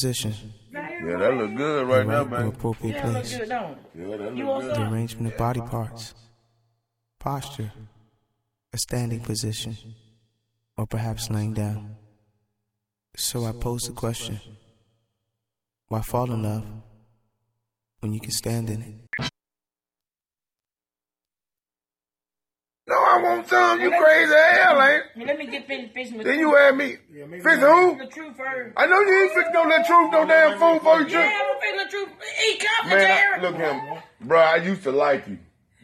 Position. Yeah, that look good right the now, right man. or appropriate Yeah, look place. good, don't? Yeah, that look good. The arrangement of body parts. Posture. A standing position. Or perhaps laying down. So I pose the question why fall in love when you can stand in it? No, I want some. You crazy as hell, ain't it? Let me get finished fishing with Then you had me. Fix who? the truth first. I know you ain't fix no that truth, no damn food for you, Yeah, I'm gonna fix the truth. He company, Man, Terry. look him. Bro, I used to like you.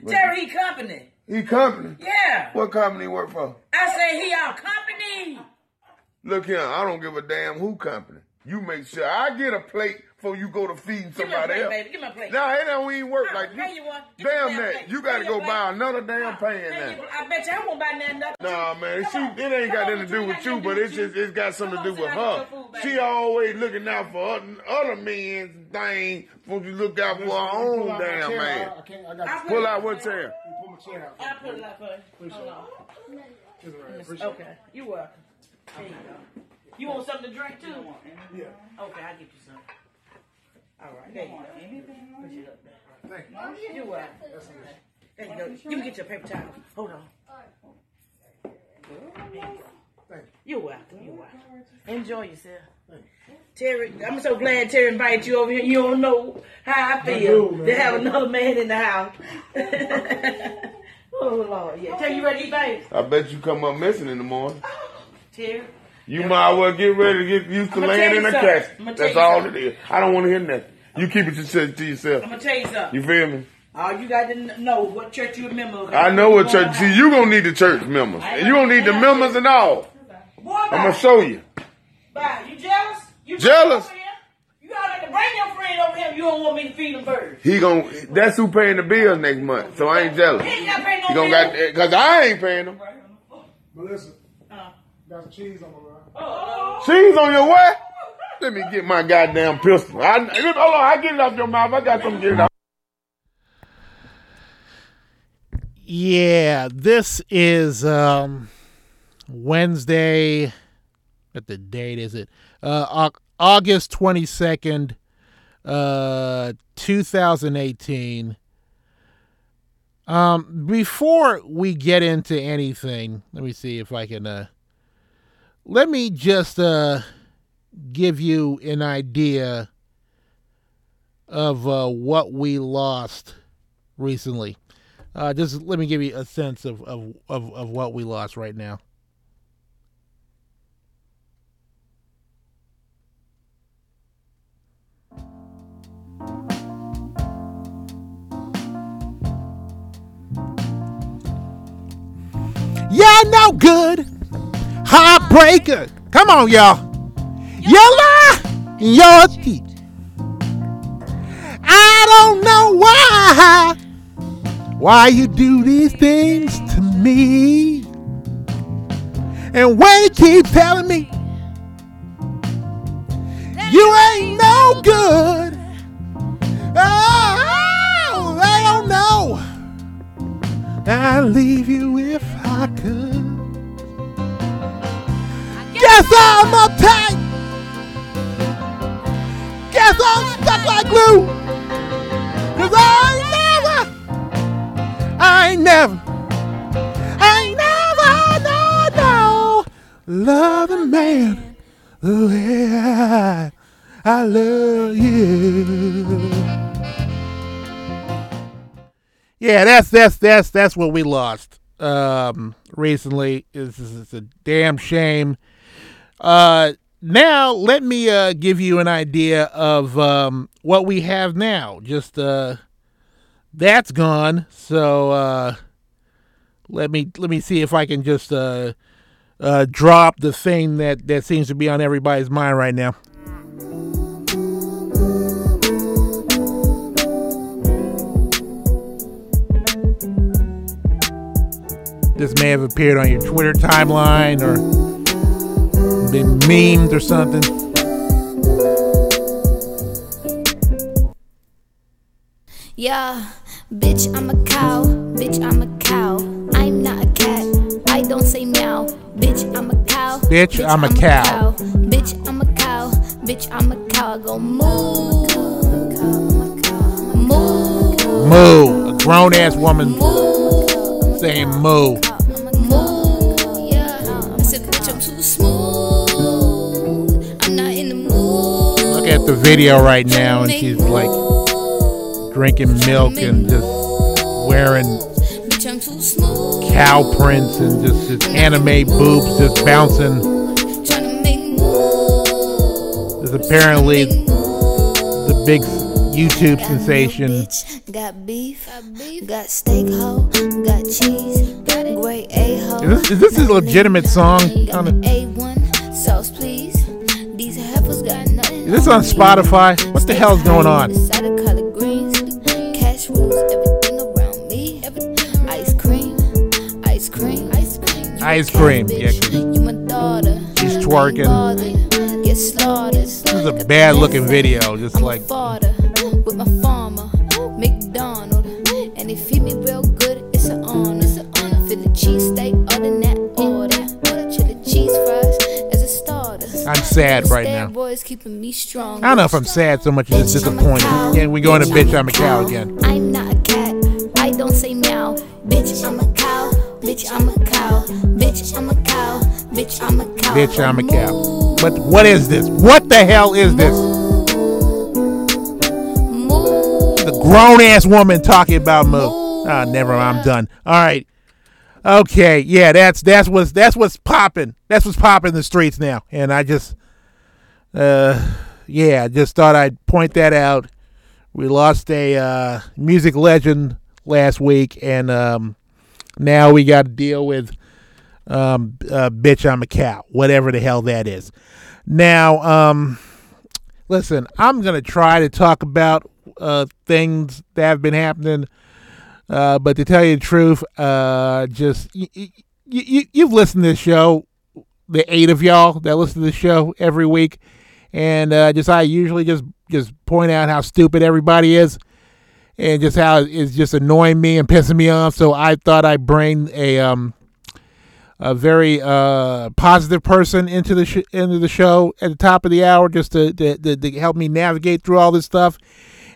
Terry, he company. He company. Yeah. What company he work for? I say he our company. Look here, I don't give a damn who company. You make sure I get a plate before you go to feeding Give me a somebody plate, else. baby. Give me a plate. Nah, it don't even work I'll like pay you. you one. Give me a Damn damn that. plate. You gotta go your buy another damn pan now. you- I bet you I won't buy nothing. nothing. Nah, man, she it ain't got Come on, nothing to do with you, but to it's just it's got something to do with her. and get your food, She always looking out for other, other men's things. Won't you look out for her own damn man? I can't. I I got. put Pull out out what for chair? Pull my chair out. I put it out for you. Hold on. It's all right. Appreciate it. Okay, you welcome. There you go. You want something to drink too? Yeah. Okay, I'll get you some. All right, there you go. Push it up there. Thank you. You welcome. There you go. You can get your paper towel. Hold on. There you go. Thank You're welcome. You're welcome. Enjoy yourself. Terry, I'm so glad Terry invited you over here. You don't know how I feel do, man. to have another man in the house. oh Lord, yeah. Terry, you ready to eat, baby? I bet you come up missing in the morning. Terry, You might as well get ready to get used to laying in you a something. casket. That's all it something. is. I don't want to hear nothing. You keep it to, to yourself. I'm gonna tell you something. You feel me? All you got to kn- know what church you a member of. I know what church. See, you gonna need the church members, and you gonna need the members and all. Boy, I'm gonna show you. Bye. You jealous? You Jealous? You gotta bring your friend over here. You don't want me to feed them birds. He gon' That's who paying the bills next month, so I ain't jealous. He ain't got paying no He gonna got cause I ain't paying them. But listen, Uh, got some cheese on my ride. oh, Cheese on your what? Let me get my goddamn pistol. I, hold on, I get it off your mouth. I got to get it off. Yeah, this is um Wednesday. What the date is it? Uh, August twenty second, uh, two thousand eighteen. Um, before we get into anything, let me see if I can. Uh, let me just uh give you an idea of uh, what we lost recently. Uh, just let me give you a sense of, of, of, of what we lost right now. Yeah, no good. Heartbreaker. Come on, y'all. You lie your teeth. I don't know why. Why you do these things to me? And when you keep telling me you ain't no good, oh, they don't know. I'd leave you if I could. Guess I'm. Guess I'm like glue. Cause I never, I never, I never, no, no, love a man the way I, I love you. Yeah, that's that's that's that's what we lost um, recently. It's, it's a damn shame. Uh, now let me uh, give you an idea of um, what we have now. Just uh, that's gone. So uh, let me let me see if I can just uh, uh, drop the thing that that seems to be on everybody's mind right now. This may have appeared on your Twitter timeline or been memed or something. Yeah, bitch, I'm a cow. Bitch, I'm a cow. I'm not a cat. I don't say meow. Bitch, I'm a cow. Bitch, I'm a cow. Bitch, I'm a cow. Bitch, I'm a cow. Chicago. Move. Move. Moo. A grown ass woman Move. saying moo. Move. Yeah. I said, bitch, I'm too smooth. I'm not in the mood. Look at the video right now, and she's like drinking milk and just wearing Bitch, I'm too smooth. cow prints and just, just anime boobs just bouncing. Is apparently the big YouTube sensation. Got beef, got steak ho, got cheese, got great a ho. Is this, is this a legitimate song? Got a one sauce, please. These heifers got nothing. Is this on Spotify? What the hell's going on? Ice cream, yeah, 'cause You my daughter. She's I ain't twerking. bothered. Get slaughtered. This is a bad looking video, just like- a fodder with my farmer, McDonald, and they feed me real good. It's an honor. It's an cheesesteak, other that order. Order chili cheese fries as a starter. I'm sad right now. Keeping me strong. I don't know if I'm sad so much as just disappointed. And we going to bitch, I'm a cow again. I'm not a cat. I don't say meow. Bitch, I'm a cow. Bitch, I'm a cow. Bitch, I'm a cow. Bitch, I'm a cow. Bitch, I'm a cow. But what is this? What the hell is this? Move. The grown ass woman talking about moo. Ah, never. I'm done. All right. Okay. Yeah, that's that's what's that's what's popping. That's what's popping in the streets now. And I just, uh, yeah, just thought I'd point that out. We lost a uh, music legend last week, and um, now we got to deal with um, uh, bitch, I'm a cow, whatever the hell that is. Now, um, listen, I'm gonna try to talk about uh, things that have been happening, uh, but to tell you the truth, uh, just y- y- y- you've listened to this show, the eight of y'all that listen to the show every week, and uh, just I usually just just point out how stupid everybody is. And just how it's just annoying me and pissing me off. So I thought I'd bring a um, a very uh, positive person into the sh- into the show at the top of the hour, just to, to, to, to help me navigate through all this stuff.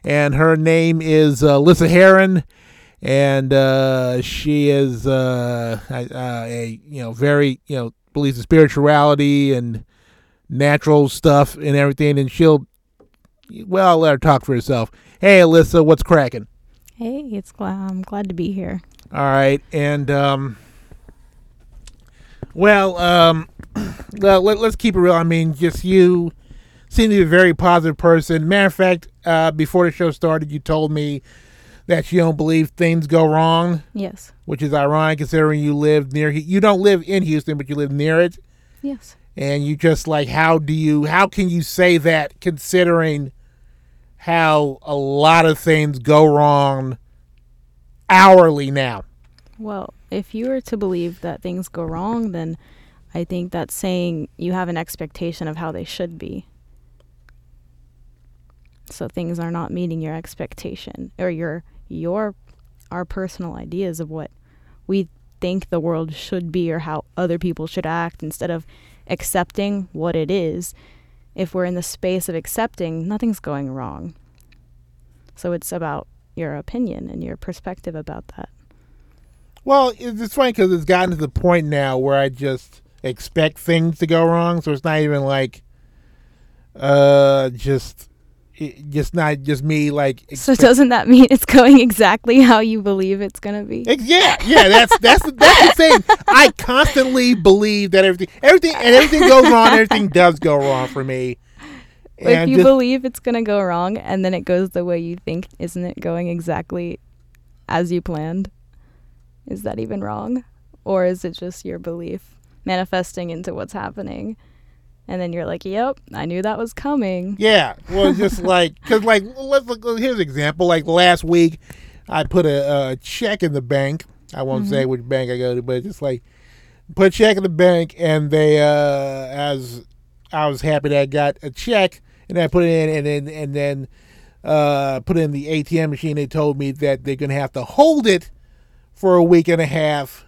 And her name is uh, Lissa Heron, and uh, she is uh, uh, a you know very you know believes in spirituality and natural stuff and everything. And she'll well I'll let her talk for herself. Hey, Alyssa, what's cracking? Hey, it's glad I'm glad to be here. All right, and um, well, um, well, let, us keep it real. I mean, just you seem to be a very positive person. Matter of fact, uh, before the show started, you told me that you don't believe things go wrong, Yes. which is ironic considering you live near. You don't live in Houston, but you live near it, Yes. and you just like, how do you? How can you say that considering how a lot of things go wrong hourly now? Well, if you were to believe that things go wrong, then I think that's saying you have an expectation of how they should be. So things are not meeting your expectation or your your our personal ideas of what we think the world should be or how other people should act instead of accepting what it is. If we're in the space of accepting, nothing's going wrong. So it's about your opinion and your perspective about that. Well, it's funny because it's gotten to the point now where I just expect things to go wrong, so it's not even like, uh, just, it, just not just me like. So doesn't that mean it's going exactly how you believe it's gonna be? Ex- yeah, yeah, that's that's the, that's the thing. I constantly believe that everything, everything, and everything goes wrong. Everything does go wrong for me. if you just- believe it's gonna go wrong and then it goes the way you think, isn't it going exactly as you planned? Is that even wrong? Or is it just your belief manifesting into what's happening? And then you're like, yep, I knew that was coming. Yeah, well, just like because like let's look. Here's an example. Like last week, I put a, a check in the bank. I won't say which bank I go to, but just like put a check in the bank, and they uh as I was happy that I got a check, and I put it in, and then and then uh put it in the ATM machine. They told me that they're gonna have to hold it for a week and a half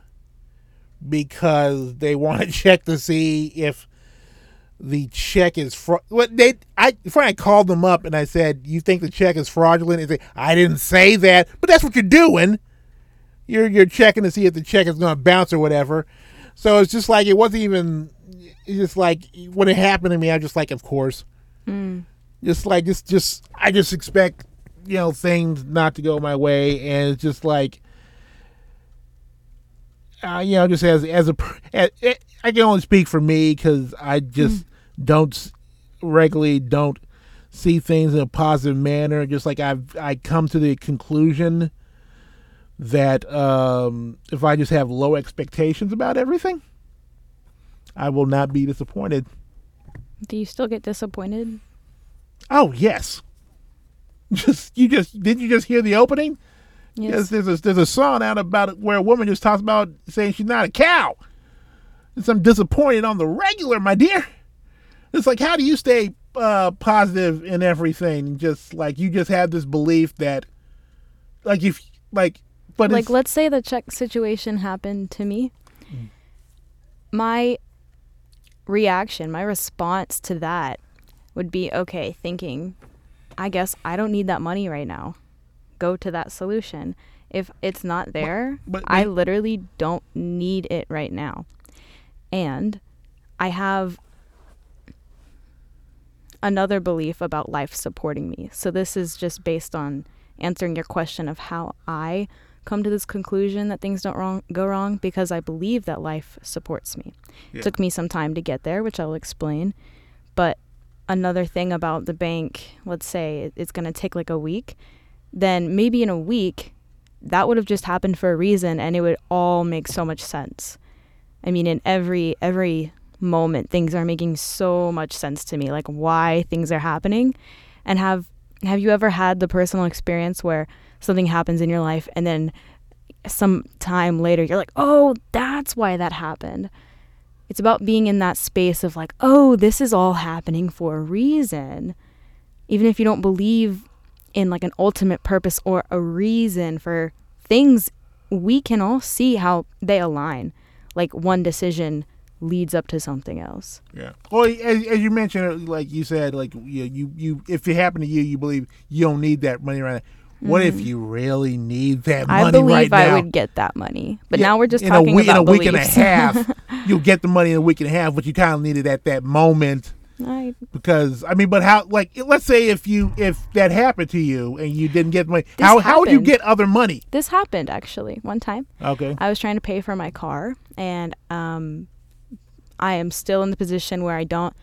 because they want to check to see if the check is fra- what they I I called them up and I said, "You think the check is fraudulent?" And they "I didn't say that," but that's what you're doing. You're you're checking to see if the check is going to bounce or whatever. So it's just like it wasn't even. It's just like when it happened to me, I'm just like, of course. Hmm. Just like just just I just expect you know things not to go my way, and it's just like. Uh, you know, just as as a, as, I can only speak for me because I just don't regularly don't see things in a positive manner. Just like I've I come to the conclusion that um, if I just have low expectations about everything, I will not be disappointed. Do you still get disappointed? Oh yes, just you just did you just hear the opening? Yes, there's a there's a song out about it where a woman just talks about saying she's not a cow. It's I'm disappointed on the regular, my dear. It's like how do you stay uh, positive in everything? Just like you just have this belief that, like if like, but like let's say the check situation happened to me my reaction my response to that would be okay thinking i guess i don't need that money right now go to that solution if it's not there but- i literally don't need it right now and i have another belief about life supporting me. So this is just based on answering your question of how I come to this conclusion that things don't wrong go wrong because I believe that life supports me. Yeah. It took me some time to get there, which I'll explain. But another thing about the bank, let's say it's going to take like a week, then maybe in a week that would have just happened for a reason and it would all make so much sense. I mean, in every every moment, things are making so much sense to me, like why things are happening. And have have you ever had the personal experience where something happens in your life and then some time later you're like, oh, that's why that happened. It's about being in that space of like, oh, this is all happening for a reason. Even if you don't believe in like an ultimate purpose or a reason for things, we can all see how they align. Like one decision leads up to something else. Yeah. Well, as, as you mentioned, like you said, like you, you, you, if it happened to you, you believe you don't need that money right now. What if you really need that money Mm-hmm. I believe right I now? would get that money, but Yeah, now we're just in talking a week, about in a week and a half. you'll get the money in a week and a half, but you kind of needed at that moment I, because I mean, but how? Like, let's say if you if that happened to you and you didn't get money, This how how would you get other money? this happened actually one time. Okay. I was trying to pay for my car, and um, I am still in the position where I don't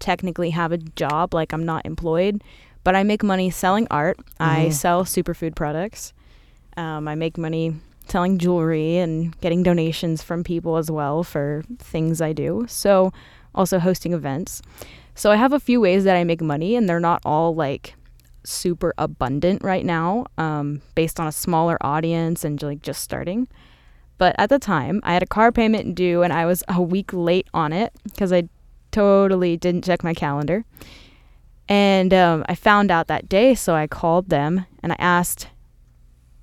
technically have a job, like I'm not employed, but I make money selling art. I sell superfood products. Um, I make money selling jewelry and getting donations from people as well for things I do. So, also hosting events. So, I have a few ways that I make money, and they're not all like super abundant right now, um, based on a smaller audience and like just starting. But at the time, I had a car payment due and I was a week late on it because I totally didn't check my calendar. And um, I found out that day, so I called them and I asked,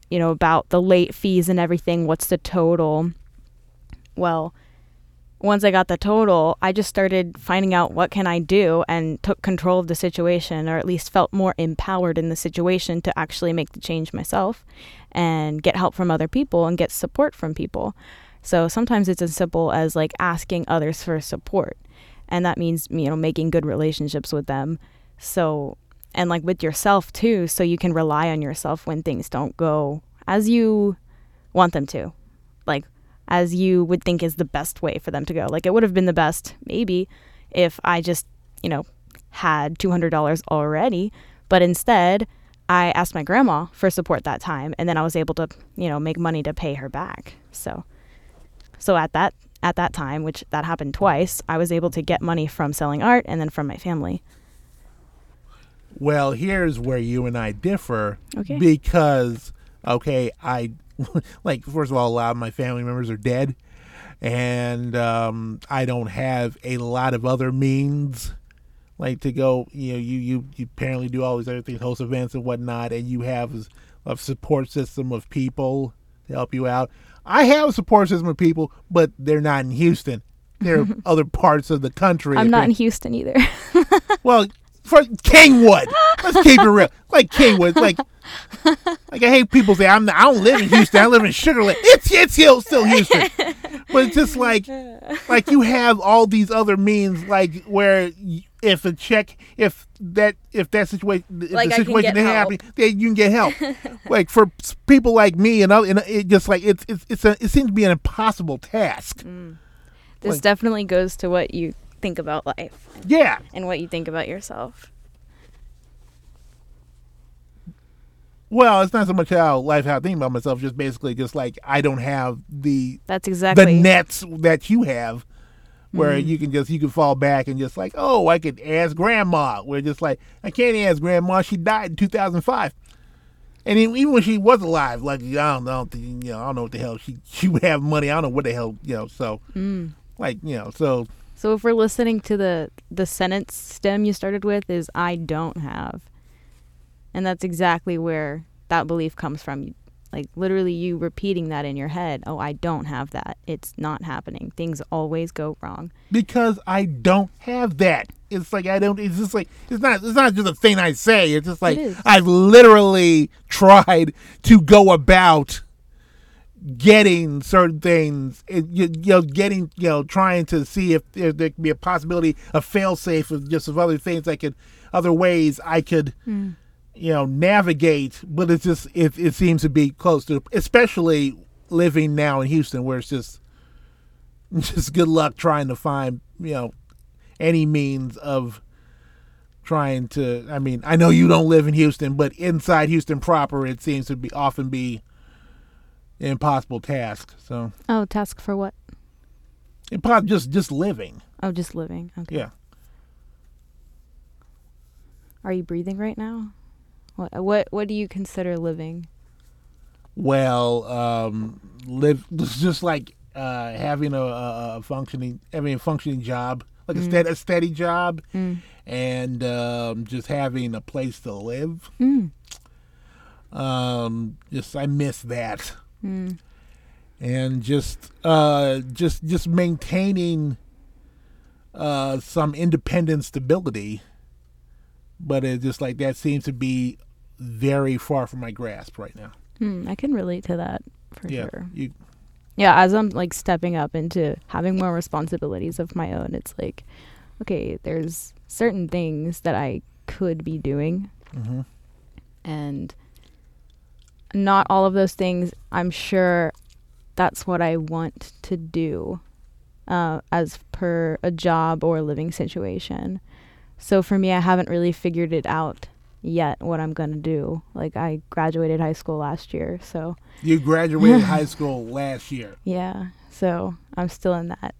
you know, about the late fees and everything. What's the total? Well, once I got the total, I just started finding out what can I do and took control of the situation or at least felt more empowered in the situation to actually make the change myself and get help from other people and get support from people. So sometimes it's as simple as like asking others for support. And that means, you know, making good relationships with them. So and like with yourself too, so you can rely on yourself when things don't go as you want them to. Like as you would think is the best way for them to go. Like it would have been the best maybe if I just, you know, had $200 already, but instead I asked my grandma for support that time and then I was able to, you know, make money to pay her back. So so at that at that time, which that happened twice, I was able to get money from selling art and then from my family. Well, here's where you and I differ. Okay. Because, okay, I, like, first of all, a lot of my family members are dead. And um, I don't have a lot of other means, like, to go, you know, you, you, you apparently do all these other things, host events and whatnot, and you have a support system of people to help you out. I have a support system of people, but they're not in Houston. there are other parts of the country. I'm not in Houston either. Well, for Kingwood, let's keep it real. Like Kingwood, like like I hate people say I'm. I don't live in Houston. I live in Sugar Land. It's it's still still Houston, but it's just like like you have all these other means like where if a check if that if that situation if Like the situation is happening then you can get help like for people like me and, other, and it just like it's it's it's a, it seems to be an impossible task mm. this Like- definitely goes to what you think about life yeah and what you think about yourself. well it's not so much how life how i think about myself just basically just like i don't have the That's exactly the nets that you have where Mm-hmm. you can just you can fall back and just like oh i could ask grandma we're just like i can't ask grandma she died in 2005 and even when she was alive like i don't know you know i don't know what the hell she she would have money i don't know what the hell you know so Mm. like you know so So if we're listening to the the sentence stem you started with is I don't have. And that's exactly where that belief comes from. Like literally you repeating that in your head. Oh, I don't have that. It's not happening. Things always go wrong. because i don't have that it's like i don't it's just like it's not it's not just a thing i say it's just like i've literally tried to go about getting certain things, you, you know, getting, you know, trying to see if there, there could be a possibility of fail safe of just of other things I could, other ways I could, hmm. you know, navigate. But it's just, it, it seems to be close to, especially living now in Houston where it's just, just good luck trying to find, you know, any means of trying to I mean, I know you don't live in Houston, but inside Houston proper it seems to be often be impossible task. So Oh, task for what? impo- just just living. Oh, just living. Okay. Yeah. Are you breathing right now? What what what do you consider living? Well, um live just like uh having a, a, functioning having a functioning job, like a steady a steady job and um just having a place to live. Mm. um just i miss that and just uh just just maintaining uh some independent stability but it's just like that seems to be very far from my grasp right now Hmm, I can relate to that for yeah sure. you yeah as i'm like stepping up into having more responsibilities of my own it's like okay there's certain things that i could be doing Mhm. and not all of those things i'm sure that's what i want to do uh, as per a job or a living situation. So for me i haven't really figured it out yet what i'm going to do. Like i graduated high school last year so. You graduated high school last year. Yeah. So I'm still in that,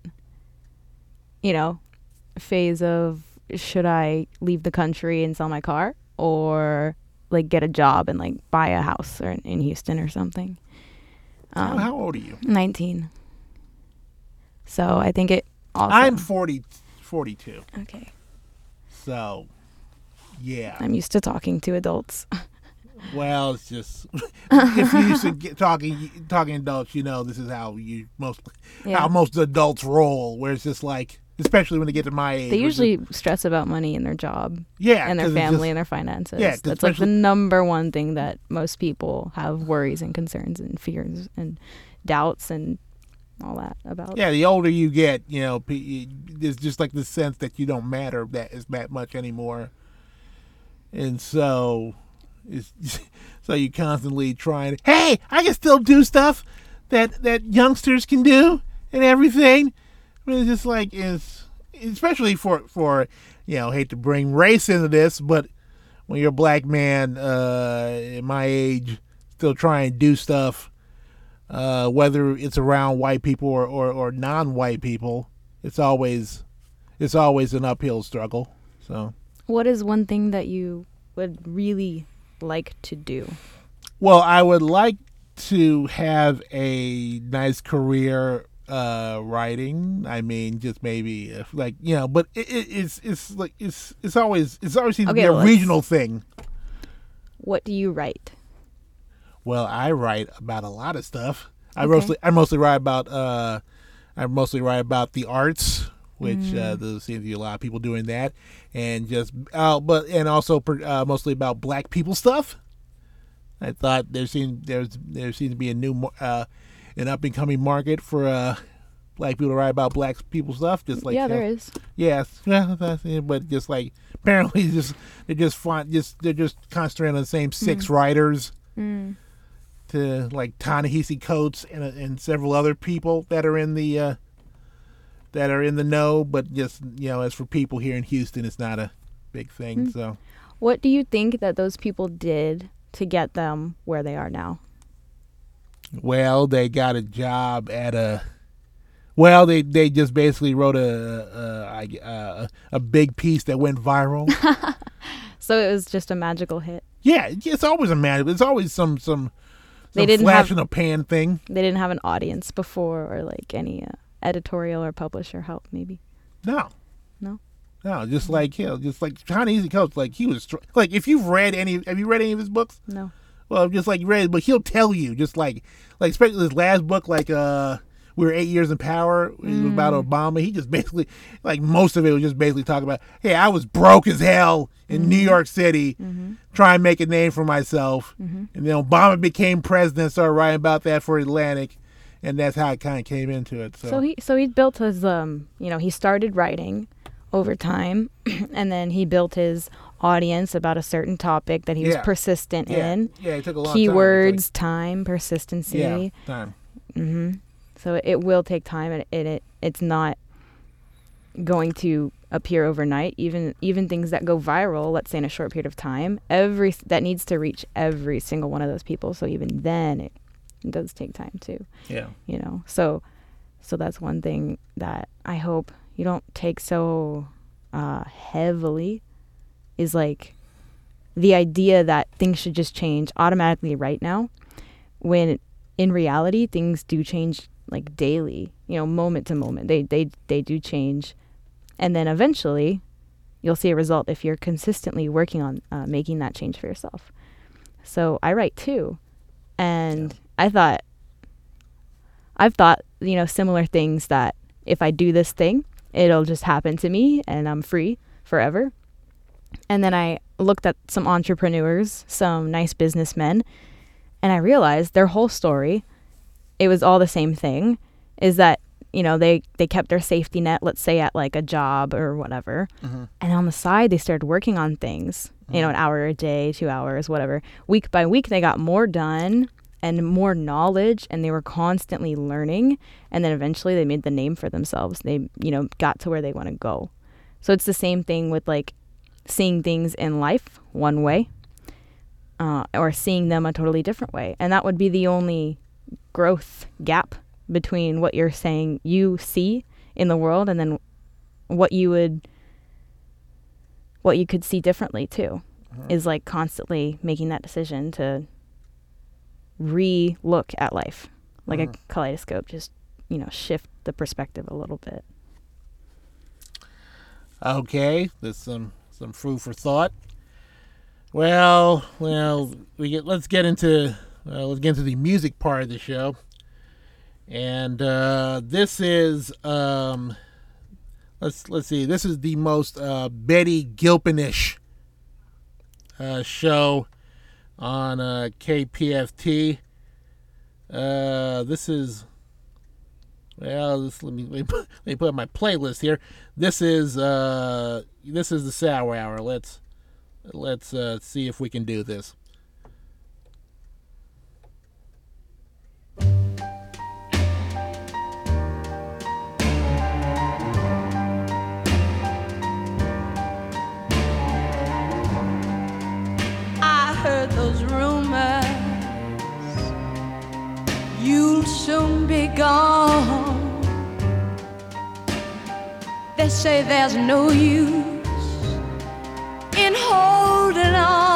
you know, phase of should I leave the country and sell my car or like get a job and like buy a house or in Houston or something. how, Um, how old are you 19. So I think it also. i'm 40 42 okay. so yeah I'm used to talking to adults. Well, it's just if you used to get talking talking adults, you know this is how you most Yeah. how most adults roll. Where it's just like, especially when they get to my age, They usually stress about money and their job yeah, and their family just- and their finances. Yeah, That's like the number one thing that most people have worries and concerns and fears and doubts and all that about. yeah, the older you get, you know, there's just like the sense that you don't matter that is that much anymore, and so it's so you constantly trying. Hey, I can still do stuff that that youngsters can do and everything. But it's just like it's especially for for you know hate to bring race into this, but when you're a black man uh, in my age, still trying to do stuff, uh, whether it's around white people or, or, or non-white people, it's always it's always an uphill struggle. So, What is one thing that you would really like to do? well, I would like to have a nice career uh writing i mean just maybe if like you know but it, it, it's it's like it's it's always it's always seems to be a regional thing What do you write? Well, I write about a lot of stuff. I Okay. mostly I mostly write about uh I mostly write about the arts, which uh, there seems to be a lot of people doing that, and just uh, but and also uh, mostly about black people stuff. I thought there seemed there's there seems to be a new uh, an up and coming market for uh, black people to write about black people stuff. Just like yeah, uh, there is. Yes, yeah, but just like apparently, just they're just fun, just they're just concentrating on the same six writers to like Ta-Nehisi Coates and uh, and several other people that are in the uh, that are in the know, but just you know, as for people here in Houston, it's not a big thing. So What do you think that those people did to get them where they are now? Well, they got a job at a. Well, they, they just basically wrote a a, a, a big piece that went viral. So it was just a magical hit. Yeah, it's always a man. It's always some some, They didn't flash have- in a pan thing. They didn't have an audience before, or like any uh, editorial or publisher help, maybe. No, No. no, just like you know, just like Ta-Nehisi Coates. Like he was like if you've read any, have you read any of his books? No. Well, just like read, but he'll tell you just like like especially his last book, like uh, we were eight years in power it was about Obama. He just basically like most of it was just basically talking about, hey, I was broke as hell in New York City, trying to make a name for myself, and then Obama became president, started writing about that for Atlantic, and that's how it kind of came into it. So, So he so he built his um you know he started writing over time, and then he built his audience about a certain topic that he was Yeah. persistent yeah, in. yeah, it took a long time. Keywords, like- time, persistency. yeah, time. hmm So it will take time, and it, it it's not going to appear overnight. Even even things that go viral, let's say in a short period of time, every that needs to reach every single one of those people. So even then, it, it does take time too. Yeah. You know, so so that's one thing that I hope you don't take so uh, heavily. Is like the idea that things should just change automatically right now, when in reality things do change like daily you know moment to moment. They they they do change. And then eventually you'll see a result if you're consistently working on uh, making that change for yourself. So i write too. And i thought i've thought you know similar things that if i do this thing it'll just happen to me and i'm free forever and then i looked at some entrepreneurs some nice businessmen and i realized their whole story it was all the same thing is that you know they they kept their safety net let's say at like a job or whatever. Mm-hmm. And on the side they started working on things you know an mm-hmm. hour a day two hours whatever. Week by week they got more done and more knowledge and they were constantly learning. And then eventually they made the name for themselves. They you know got to where they want to go. So it's the same thing with like seeing things in life one way uh, or seeing them a totally different way. And that would be the only growth gap between what you're saying you see in the world and then what you would what you could see differently too mm-hmm. is like constantly making that decision to re-look at life. Like a mm-hmm. kaleidoscope just you know shift the perspective a little bit. Okay, there's some um, some food for thought. Well, well, we get let's get into uh, let's get into the music part of the show, and uh, this is um, let's let's see, this is the most uh, Betty Gilpin-ish uh, show on uh, KPFT. This is well, this, let me let me put, up my playlist here. This is uh this is the sour hour. Let's let's uh, see if we can do this. I heard those rumors. You'll soon be gone. Say there's no use in holding on.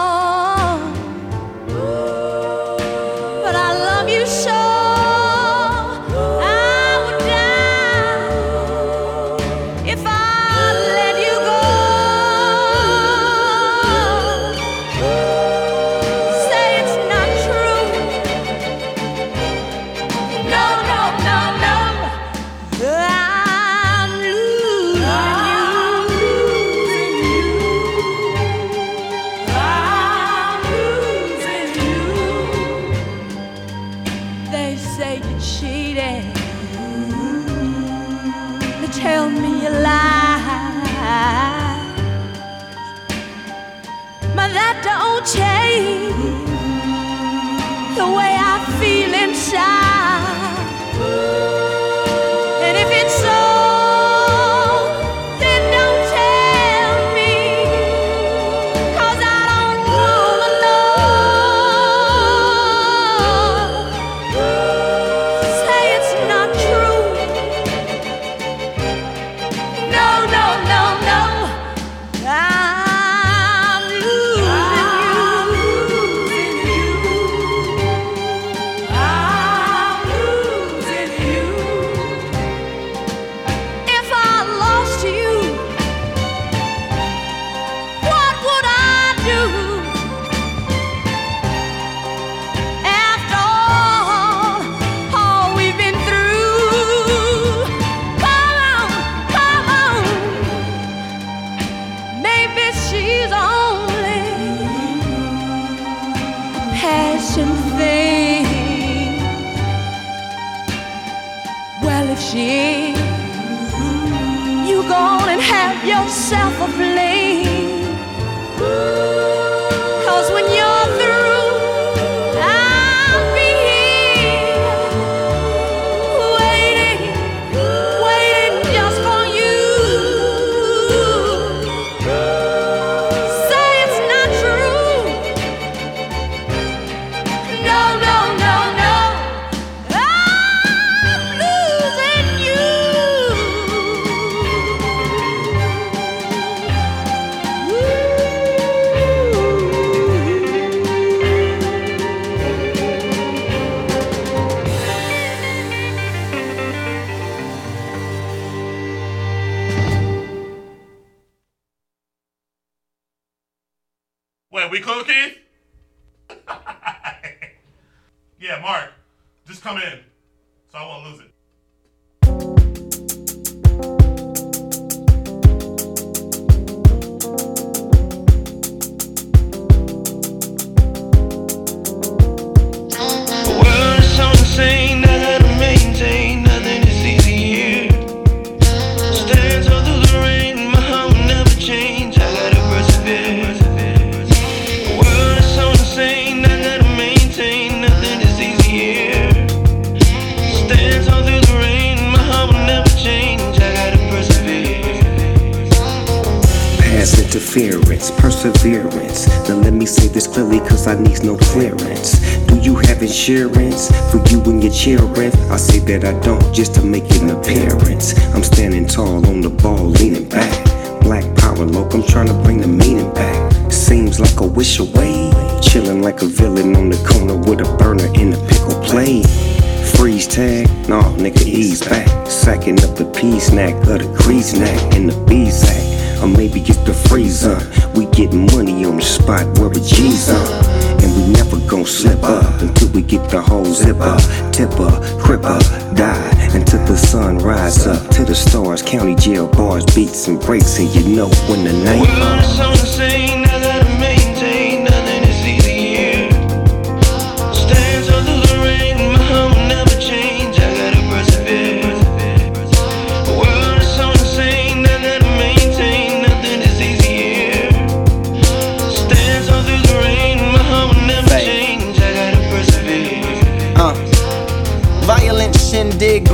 G's. And we never gon' slip up until we get the whole zipper, tipper, cripper, die until the sun rise up to the stars. County jail bars, beats and breaks, and you know when the night.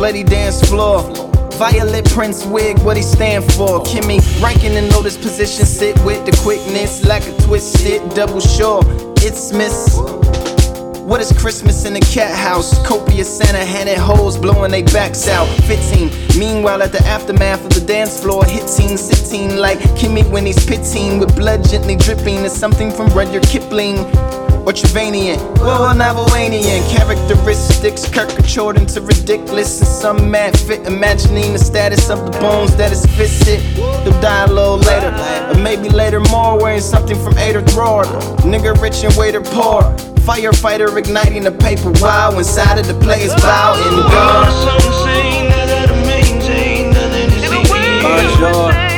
bloody dance floor. Violet Prince wig, what he stand for? Kimmy Rankin in Lotus position, sit with the quickness, like a twisted double sure. It's Miss. What is Christmas in the cat house? Copious Santa handed holes blowing they backs out. 15. Meanwhile, at the aftermath of the dance floor, hit team sit sitting like Kimmy when he's pitting with blood gently dripping. It's something from Rudyard Kipling or Trevanian, well, Characteristics caricatured into ridiculous, and some mad fit, imagining the status of the bones that is fisted. You'll die a little later, or maybe later more, wearing something from Ader Drawer. Nigga rich and waiter poor. Firefighter igniting the paper wow inside of the player's bow and gone. Bonjour.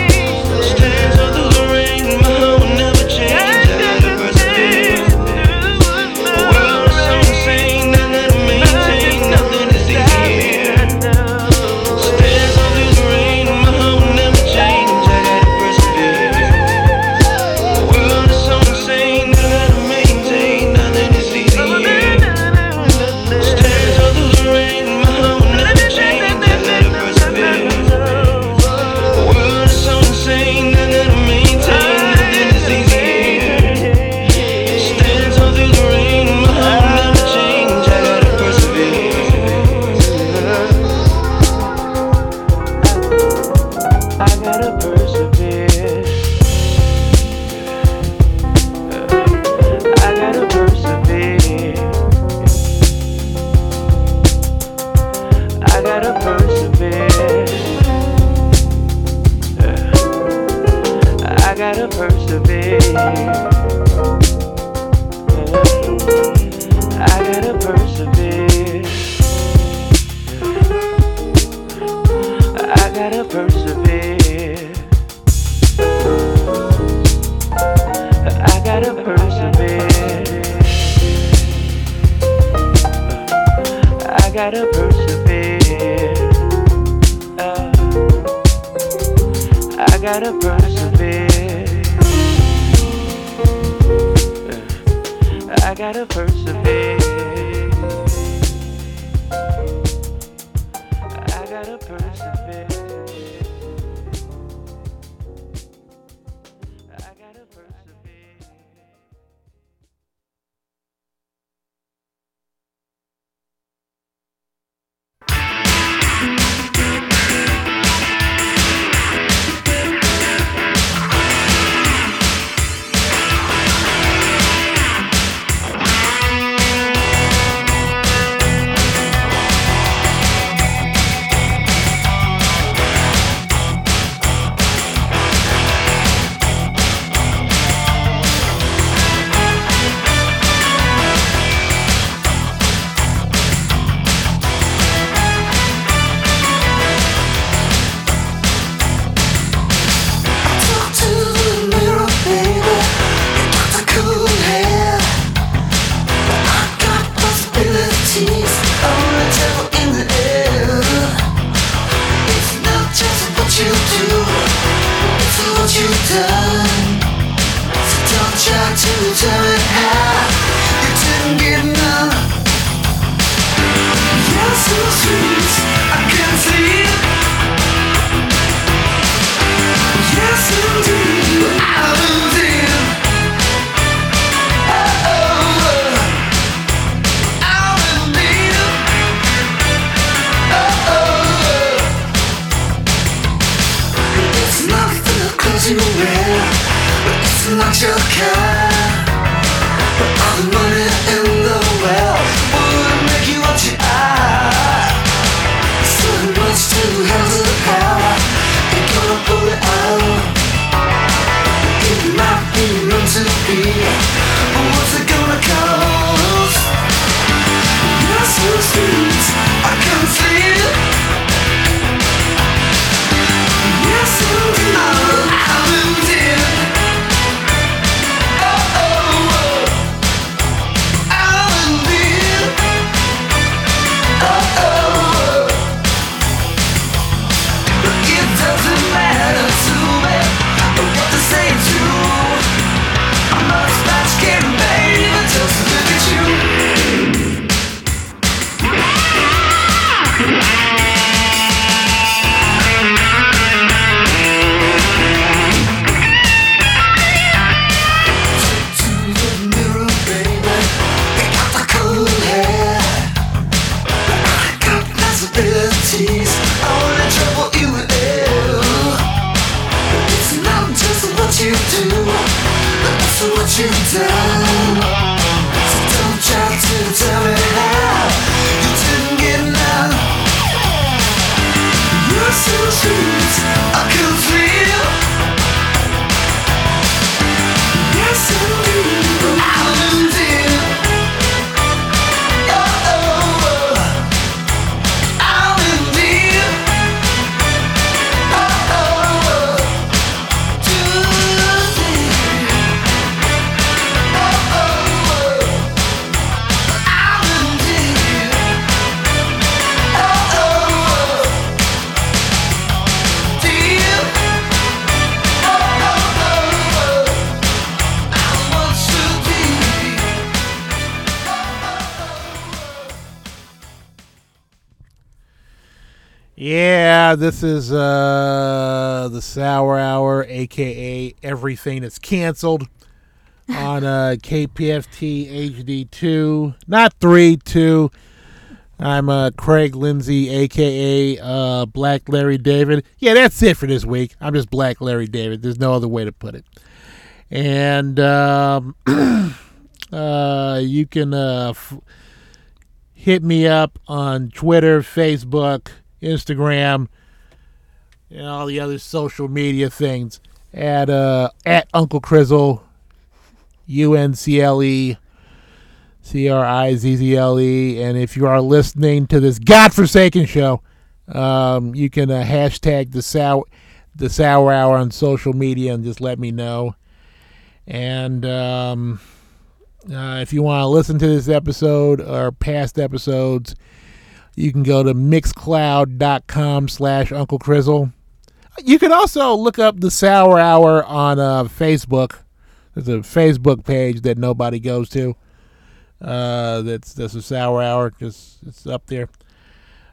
this is uh, the Sour Hour, aka Everything is Cancelled, on uh, KPFT HD2, not 3, 2. I'm uh, Craig Lindsay, aka uh, Black Larry David. Yeah, that's it for this week. I'm just Black Larry David. There's no other way to put it. And um, uh, you can uh, f- hit me up on Twitter, Facebook, Instagram and all the other social media things at uh at Uncle Crizzle, U N C L E C R I Z Z L E. And if you are listening to this godforsaken show, um, you can uh, hashtag the sour the sour hour on social media and just let me know. And um, uh, if you want to listen to this episode or past episodes, you can go to mixcloud.com slash Uncle Crizzle you can also look up the Sour Hour on uh, Facebook. There's a Facebook page that nobody goes to. Uh, that's that's a Sour Hour. Just it's up there.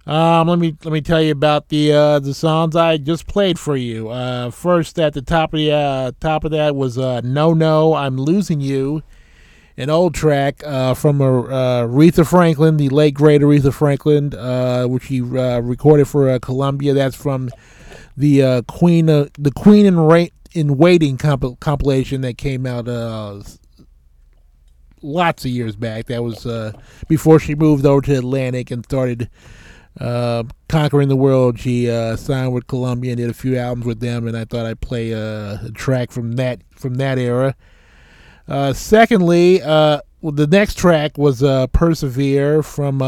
Um, let me let me tell you about the uh, the songs I just played for you. Uh, first, at the top of the uh, top of that was uh, "No No, I'm Losing You," an old track uh, from uh, Aretha Franklin, the late great Aretha Franklin, which he recorded for Columbia. That's from the uh, Queen uh, the Queen in, Ra- in Waiting comp- compilation that came out uh, lots of years back. That was uh, before she moved over to Atlantic and started uh, conquering the world. She uh, signed with Columbia and did a few albums with them, and I thought I'd play a track from that from that era. Secondly, well, the next track was "Persevere" from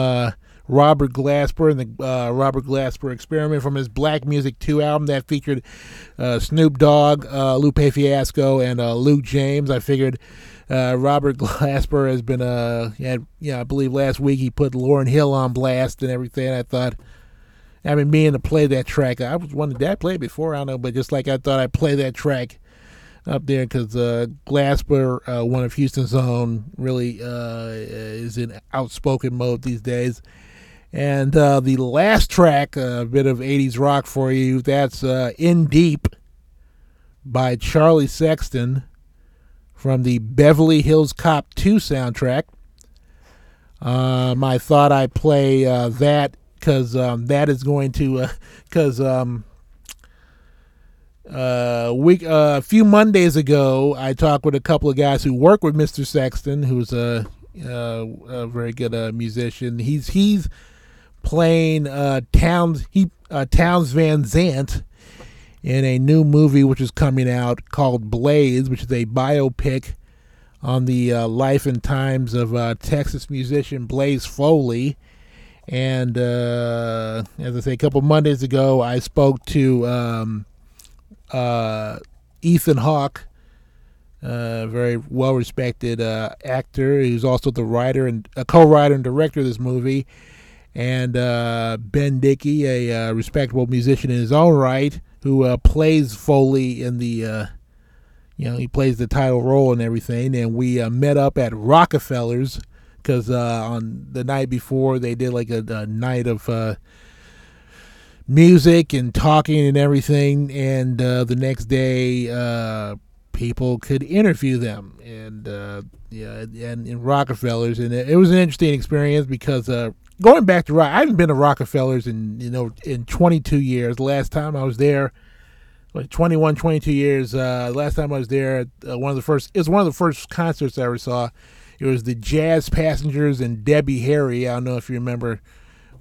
Robert Glasper and the uh, Robert Glasper Experiment from his Black Music Two album that featured uh, Snoop Dogg, uh, Lupe Fiasco, and uh, Luke James. I figured uh, Robert Glasper has been uh, had, yeah, I believe last week he put Lauryn Hill on blast and everything. I thought. I mean, meaning to play that track. I was did I play before? I don't know, but just like I thought I'd play that track up there because uh, Glasper, uh, one of Houston's own, really uh, is in outspoken mode these days. And uh, the last track, a bit of 80s rock for you, that's uh, In Deep by Charlie Sexton from the Beverly Hills Cop 2 soundtrack. Um, I thought I'd play uh, that because um, that is going to, because um, uh, uh, a few Mondays ago, I talked with a couple of guys who work with Mr. Sexton, who's a, uh, a very good uh, musician. He's he's playing uh, Townes he uh, Townes Van Zandt in a new movie which is coming out called Blaze, which is a biopic on the uh, life and times of uh, Texas musician Blaze Foley. And uh, as I say, a couple Mondays ago, I spoke to um, uh, Ethan Hawke, a very well respected actor. He's also the writer and a co writer and director of this movie. And uh, Ben Dickey, a uh, respectable musician in his own right, who uh, plays Foley in the, uh, you know, he plays the title role and everything. And we uh, met up at Rockefellers because uh, on the night before they did like a, a night of music and talking and everything. And the next day, people could interview them and yeah, and in Rockefellers, and it, it was an interesting experience because uh, going back to Rock, I haven't been to Rockefellers in you know in 22 years. Last time I was there. Like 21, 22 years. Uh, last time I was there, uh, one of the first, it was one of the first concerts I ever saw. It was the Jazz Passengers and Debbie Harry. I don't know if you remember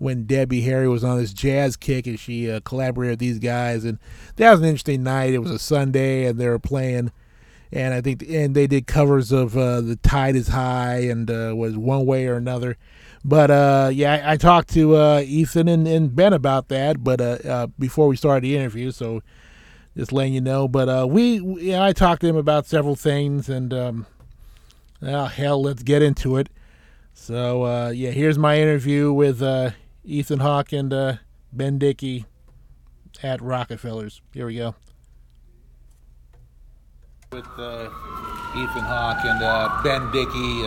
when Debbie Harry was on this jazz kick and she uh, collaborated with these guys. And that was an interesting night. It was a Sunday and they were playing. And I think, and they did covers of uh, "The Tide Is High" and uh, was one way or another. But uh, yeah, I, I talked to uh, Ethan and, and Ben about that. But uh, uh, before we started the interview, so just letting you know. But uh, we, yeah, I talked to him about several things, and um, oh, hell, let's get into it. So uh, yeah, here's my interview with Ethan Hawke and Ben Dickey at Rockefellers. Here we go. With Ethan Hawke and Ben Dickey.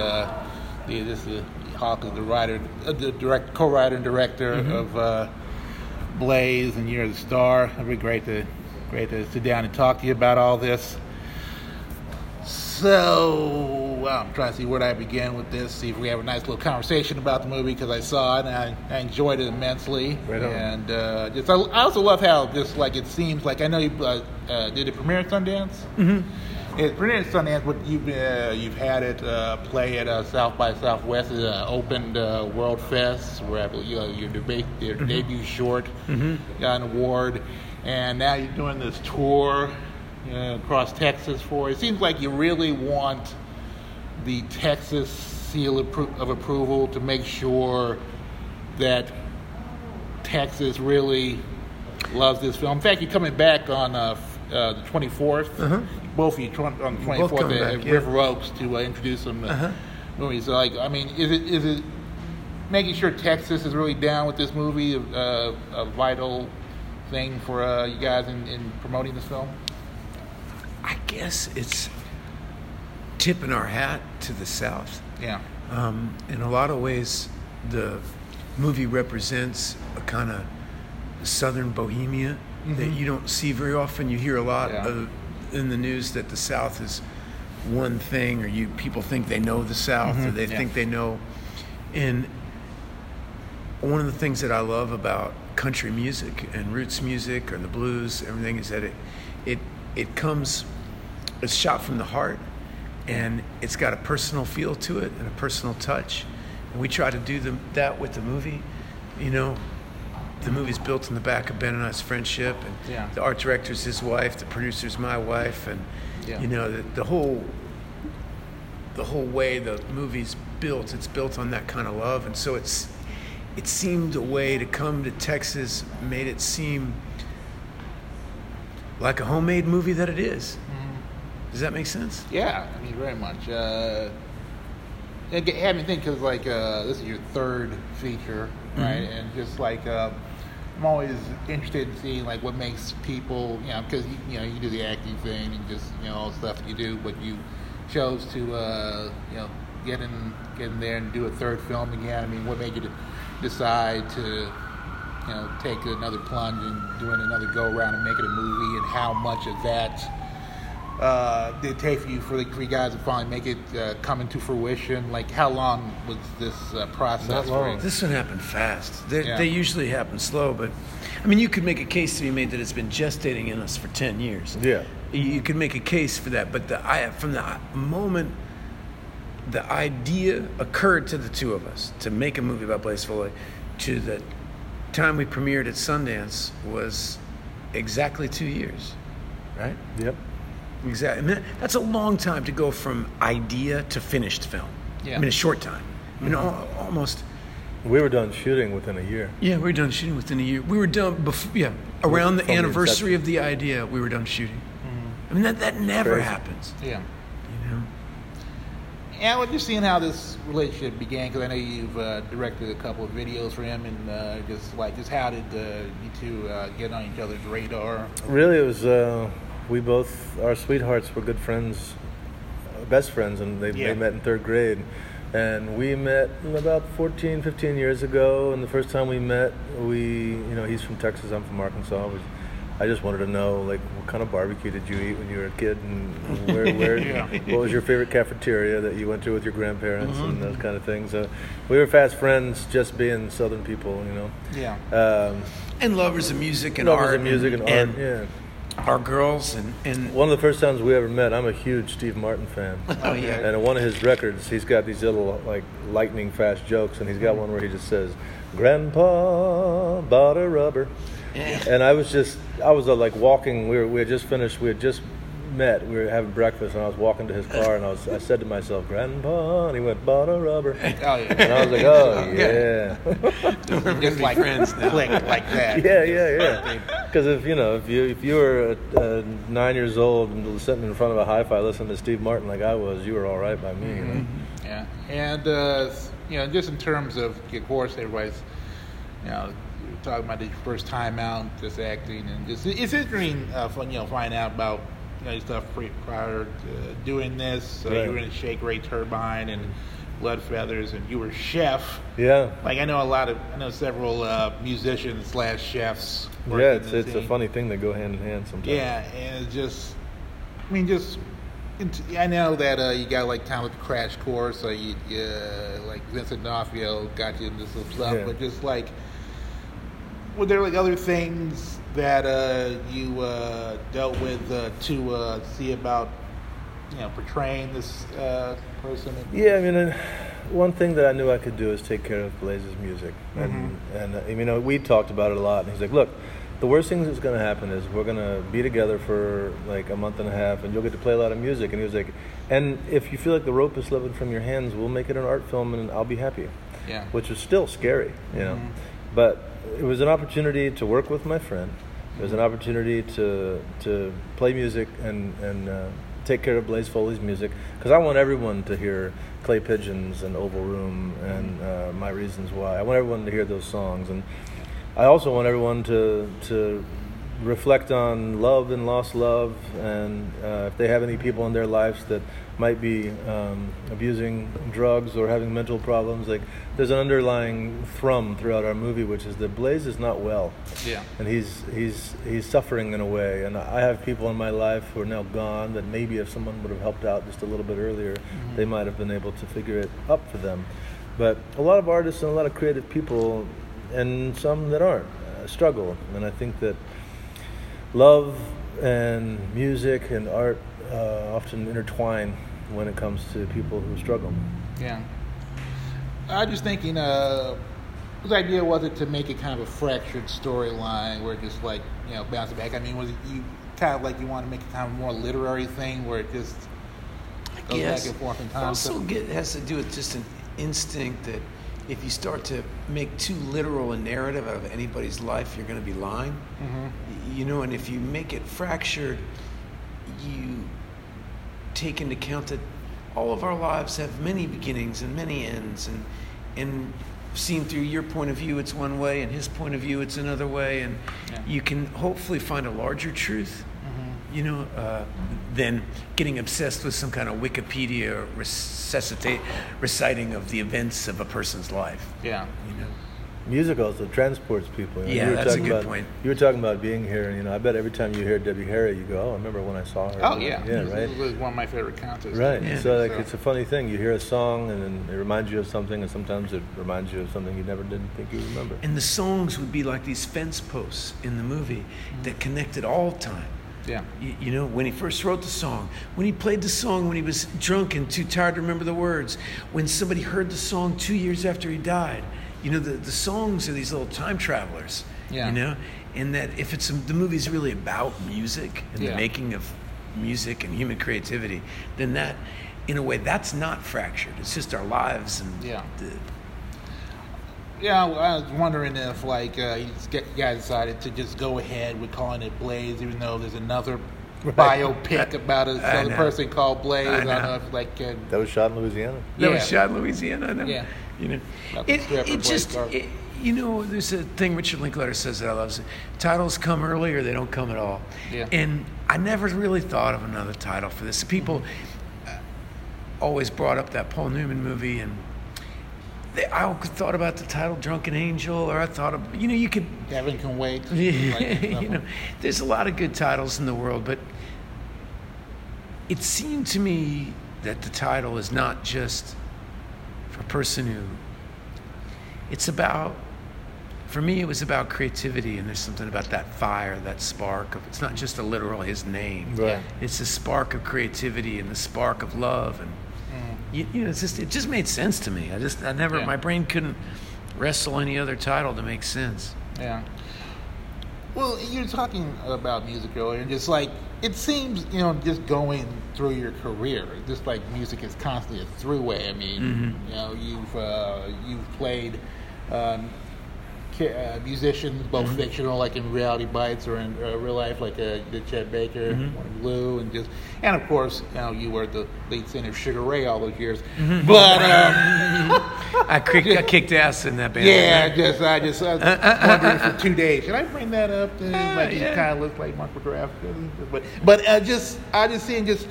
The, this is Hawke is the writer, uh, the direct co-writer and director Mhm. of uh, Blaze and Year of the Star. It'd be great to great to sit down and talk to you about all this. So well, I'm trying to see where I begin with this. See if we have a nice little conversation about the movie because I saw it and I, I enjoyed it immensely. Right. And uh, just I, I also love how just like it seems like I know you uh, uh, did it premiere at Sundance. Mhm. It pretty at Sundance, but you've uh, you've had it uh, play at uh, South by Southwest, uh, opened uh, World Fest, where you know, your debate, your Mhm. debut short Mhm. got an award, and now you're doing this tour you know, across Texas for. It seems like you really want the Texas seal of, appro- of approval to make sure that Texas really loves this film. In fact, you're coming back on uh, uh, the 24th. Uh-huh. Both of you on the 24th coming at, back, yeah. River Oaks to uh, introduce them to Uh-huh. movies. So, like, I mean, is it is it making sure Texas is really down with this movie uh, a vital thing for uh, you guys in, in promoting this film? I guess it's tipping our hat to the South. Yeah. Um, in a lot of ways, the movie represents a kind of Southern Bohemia that Mhm. you don't see very often. You hear a lot Yeah. of, in the news that the South is one thing, or you people think they know the South, or Mhm. they Yeah. think they know. And one of the things that I love about country music and roots music or the blues, everything is that it it it comes it's shot from the heart and it's got a personal feel to it and a personal touch. And we try to do the, that with the movie. You know, the movie's built on the back of Ben and I's friendship, and Yeah. the art director's his wife, the producer's my wife, and Yeah. you know the, the whole the whole way the movie's built. It's built on that kind of love, and so it's it seemed a way to come to Texas, made it seem like a homemade movie that it is. Does that make sense? Yeah, I mean, very much. Uh, it had me think because, like, uh, this is your third feature, right? Mhm. And just like, uh, I'm always interested in seeing like what makes people, you know, because you, know you do the acting thing and just you know all the stuff you do, but you chose to, uh, you know, get in, get in there and do a third film again. I mean, what made you decide to, you know, take another plunge and doing another go around and making a movie, and how much of that uh, did it take for you for, the, three guys to finally make it uh, come into fruition? Like, how long was this uh, process? for you? This one happened fast. They, Yeah. they usually happen slow, but I mean, you could make a case to be made that it's been gestating in us for ten years. Yeah. You- you could make a case for that, but the I from the moment the idea occurred to the two of us to make a movie about Blaze Foley to the time we premiered at Sundance was exactly two years, right? Yep. Exactly. I mean, that's a long time to go from idea to finished film. Yeah. I mean, a short time. I mean, Mhm. al- almost. We were done shooting within a year. Yeah, we were done shooting within a year. We were done before. Yeah, around the From the anniversary of the idea, we were done shooting. I mean, that that never Crazy. happens. Yeah. You know. And we're just seeing how this relationship began because I know you've uh, directed a couple of videos for him, and uh, just like, just how did uh, you two uh, get on each other's radar? Really, it was uh, we both our sweethearts were good friends, uh, best friends, and they, Yeah. they met in third grade. And we met about 14, 15 years ago. And the first time we met, we, you know, he's from Texas, I'm from Arkansas. Was, I just wanted to know, like, what kind of barbecue did you eat when you were a kid, and where, where, Yeah. what was your favorite cafeteria that you went to with your grandparents, Mhm. and those kind of things. So we were fast friends, just being Southern people, you know. Yeah. Um, And lovers of music and lovers art of music and, art. and yeah. Our girls and, and one of the first times we ever met, I'm a huge Steve Martin fan. Oh, yeah. And in one of his records, he's got these little like lightning fast jokes, and he's got one where he just says, "Grandpa bought a rubber," Yeah. and I was just, I was uh, like walking. We were, we had just finished. We had just met. We were having breakfast, and I was walking to his car, and I was, I said to myself, "Grandpa," and he went, "Bought a rubber," Oh, yeah. and I was like, "Oh yeah." just like friends click like that. Yeah, yeah, yeah. Because if you know, if you if you were uh, uh, nine years old and sitting in front of a hi-fi listening to Steve Martin like I was, you were all right by me. You know? Yeah, and uh, you know, just in terms of, of course, everybody's, you know, talking about the first time out, just acting, and just it's interesting, uh, fun, you know, find out about you know stuff prior to doing this. Uh, Right. You were in Shake Ray Turbine and Blood Feathers, and you were chef. Yeah. Like I know a lot of, I know several uh, musicians slash chefs. Yeah, it's it's a funny thing that go hand in hand sometimes. Yeah, and it's just, I mean, just, I know that uh, you got like time with the crash course, so you, uh, like Vincent D'Onofrio got you into some stuff, Yeah. but just like, were there like other things that uh, you uh, dealt with uh, to uh, see about, you know, portraying this uh, person? Yeah, I mean, uh, one thing that I knew I could do is take care of Blaze's music, and and uh, you know we talked about it a lot. And he's like, "Look, the worst thing that's going to happen is we're going to be together for like a month and a half, and you'll get to play a lot of music. And he was like, and if you feel like the rope is slipping from your hands, we'll make it an art film, and I'll be happy. Yeah. Which is still scary, you know. Mhm. But it was an opportunity to work with my friend. It was an opportunity to to play music and and uh, take care of Blaze Foley's music because I want everyone to hear Clay Pigeons and Oval Room and uh, My Reasons Why. I want everyone to hear those songs, and I also want everyone to to reflect on love and lost love, and uh, if they have any people in their lives that might be um, abusing drugs or having mental problems, like there's an underlying thrum throughout our movie, which is that Blaze is not well. Yeah. And he's he's he's suffering in a way, and I have people in my life who are now gone that maybe if someone would have helped out just a little bit earlier, Mhm. they might have been able to figure it up for them. But a lot of artists and a lot of creative people, and some that aren't, uh, struggle, and I think that love and music and art uh, often intertwine when it comes to people who struggle. Yeah. I was thinking, uh, whose idea was it to make it kind of a fractured storyline where it just like, you know, bounce back? I mean, was it you kind of like you want to make it kind of a more literary thing where it just goes Yes. back and forth in time? Also, get, has to do with just an instinct that if you start to make too literal a narrative out of anybody's life, you're going to be lying. Mhm. You know, and if you make it fractured, you take into account that all of our lives have many beginnings and many ends, and and seen through your point of view, it's one way, and his point of view, it's another way, and Yeah. you can hopefully find a larger truth Mhm. you know, uh, than getting obsessed with some kind of Wikipedia resuscitate reciting of the events of a person's life. Yeah. You know. Music also transports people. you know. Yeah, You were that's a talking good about- point. You were talking about being here, and you know, I bet every time you hear Debbie Harry, you go, "Oh, I remember when I saw her." Oh yeah, yeah, It was- right. It was one of my favorite concerts. Right. Yeah. So like it's a funny thing. You hear a song and then it reminds you of something, and sometimes it reminds you of something you never didn't think you remember. And the songs would be like these fence posts in the movie that connected all time. Yeah. You, you know, when he first wrote the song, when he played the song when he was drunk and too tired to remember the words, when somebody heard the song two years after he died. You know, the, the songs are these little time travelers. Yeah. You know, and that if it's the movie's really about music and Yeah. the making of music and human creativity, then that, in a way, that's not fractured. It's just our lives and Yeah. the, Yeah, I was wondering if like uh, you just get- you guys decided to just go ahead with calling it Blaze, even though there's another Right. biopic about I another know. person called Blaze. I, I don't know. know if like uh, That was shot in Louisiana. That Yeah. was shot in Louisiana. I know. Yeah. You know, it, it just, it, you know, there's a thing Richard Linklater says that I love. Titles come early or they don't come at all. Yeah. And I never really thought of another title for this. People uh, always brought up that Paul Newman movie and. They, I thought about the title "Drunken Angel," or I thought of you know you could Kevin can wait. Yeah. you know, there's a lot of good titles in the world, but it seemed to me that the title is not just for a person who. It's about. For me, it was about creativity, and there's something about that fire, that spark of. It's not just a literal his name. Right. It's a spark of creativity and the spark of love, and mm. you, you know, it's just it just made sense to me. I just I never Yeah. my brain couldn't wrestle any other title to make sense. Yeah. Well, you were talking about music earlier, and just like it seems, you know, just going through your career, just like music is constantly a throughway. I mean, Mhm. you know, you've uh, you've played um, uh, musicians, both Mhm. fictional, like in Reality Bites, or in uh, real life, like uh, the Chet Baker, Mhm. Lou, and just, and of course, you know, you were the lead singer of Sugar Ray all those years. Mhm. But um, I, kicked, I kicked ass in that band. yeah, just I just I was Uh, wondering for two days. Should I bring that up? Uh, like he yeah. kind of looks like Mark McGrath, but but uh, just I just seeing just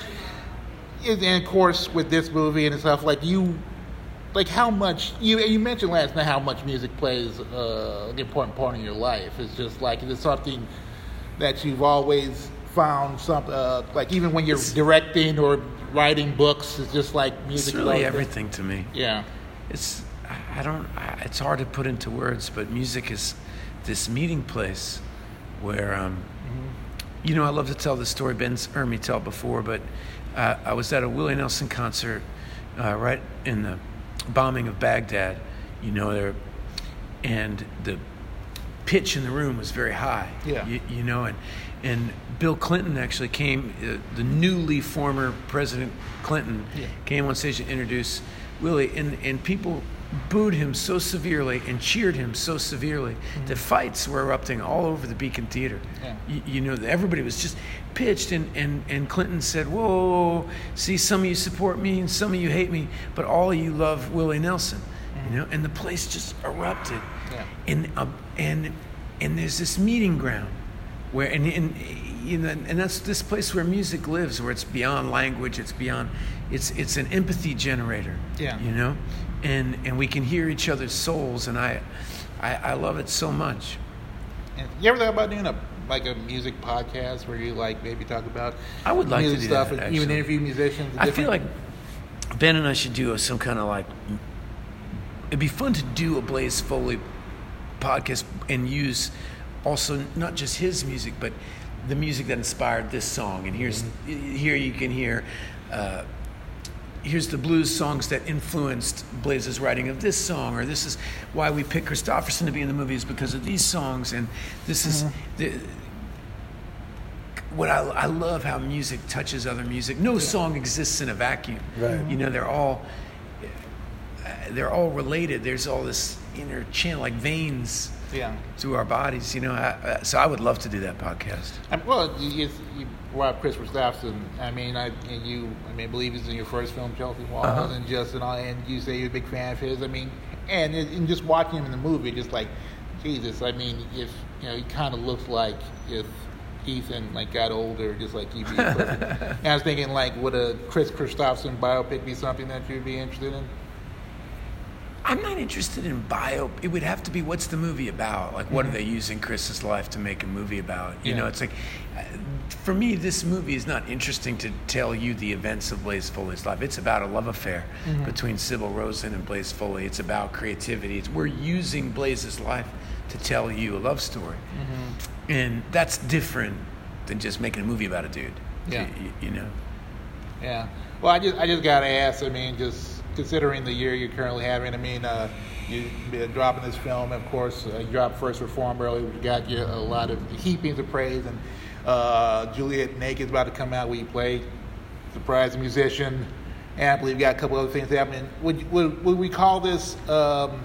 and of course with this movie and stuff like you. Like how much you you mentioned last night how much music plays uh, an important part in your life. It's just like it's something that you've always found some uh, like even when you're directing or writing books, it's just like music. It's really everything to me. Yeah. It's I I don't. I, it's hard to put into words, but music is this meeting place where, um, you know, I love to tell the story. Ben's heard me tell before, but uh, I was at a Willie Nelson concert uh, right in the bombing of Baghdad. You know, there, and the pitch in the room was very high. Yeah. You, you know, and and Bill Clinton actually came, uh, the newly former President Clinton Yeah. came on stage to introduce Willie, and and people booed him so severely and cheered him so severely that fights were erupting all over the Beacon Theater. Yeah. You, you know, everybody was just pitched, and, and, and Clinton said, whoa, whoa, whoa, see, some of you support me and some of you hate me, but all of you love Willie Nelson. You know, and the place just erupted. Yeah. And, um, and, and there's this meeting ground where, and, and, you know, and that's this place where music lives, where it's beyond language, it's beyond, it's, it's an empathy generator. Yeah. You know, and, and we can hear each other's souls, and I, I, I love it so much. And you ever thought about doing a like a music podcast where you like maybe talk about I would like to music do stuff that, and even interview musicians? and I feel like Ben and I should do a, some kind of like. It'd be fun to do a Blaze Foley podcast and use also not just his music, but the music that inspired this song. And here's here you can hear. Uh, Here's the blues songs that influenced Blaze's writing of this song, or this is why we picked Kristofferson to be in the movies because of these songs, and this is the, what I, I love how music touches other music. No song exists in a vacuum. Right. You know, they're all uh, they're all related. There's all this inner channel, like veins Yeah. through our bodies. You know, I, so I would love to do that podcast. I well, you, you, you Kris Kristofferson. I mean, I and you. I mean, I believe he's in your first film, Chelsea Walls, Uh-huh. and just and all. And you say you're a big fan of his. I mean, and and just watching him in the movie, just like Jesus. I mean, if you know, he kind of looks like if Ethan like got older, just like he. Be and I was thinking, like, would a Kris Kristofferson biopic be something that you'd be interested in? I'm not interested in bio. It would have to be what's the movie about? Like, what are they using Chris's life to make a movie about? You Yeah. know, it's like, uh, for me, this movie is not interesting to tell you the events of Blaze Foley's life. It's about a love affair Mhm. between Sybil Rosen and Blaze Foley. It's about creativity. It's, we're using Blaze's life to tell you a love story. And that's different than just making a movie about a dude. Yeah. You, you know? Yeah. Well, I just I just gotta ask. I mean, just considering the year you're currently having. I mean, uh, you dropping this film. Of course, uh, you dropped First Reform earlier, which got you a lot of heapings of praise. And uh, Juliet Naked's about to come out where you play surprise musician. And I believe you got a couple other things happening. Would would, would we call this? Um,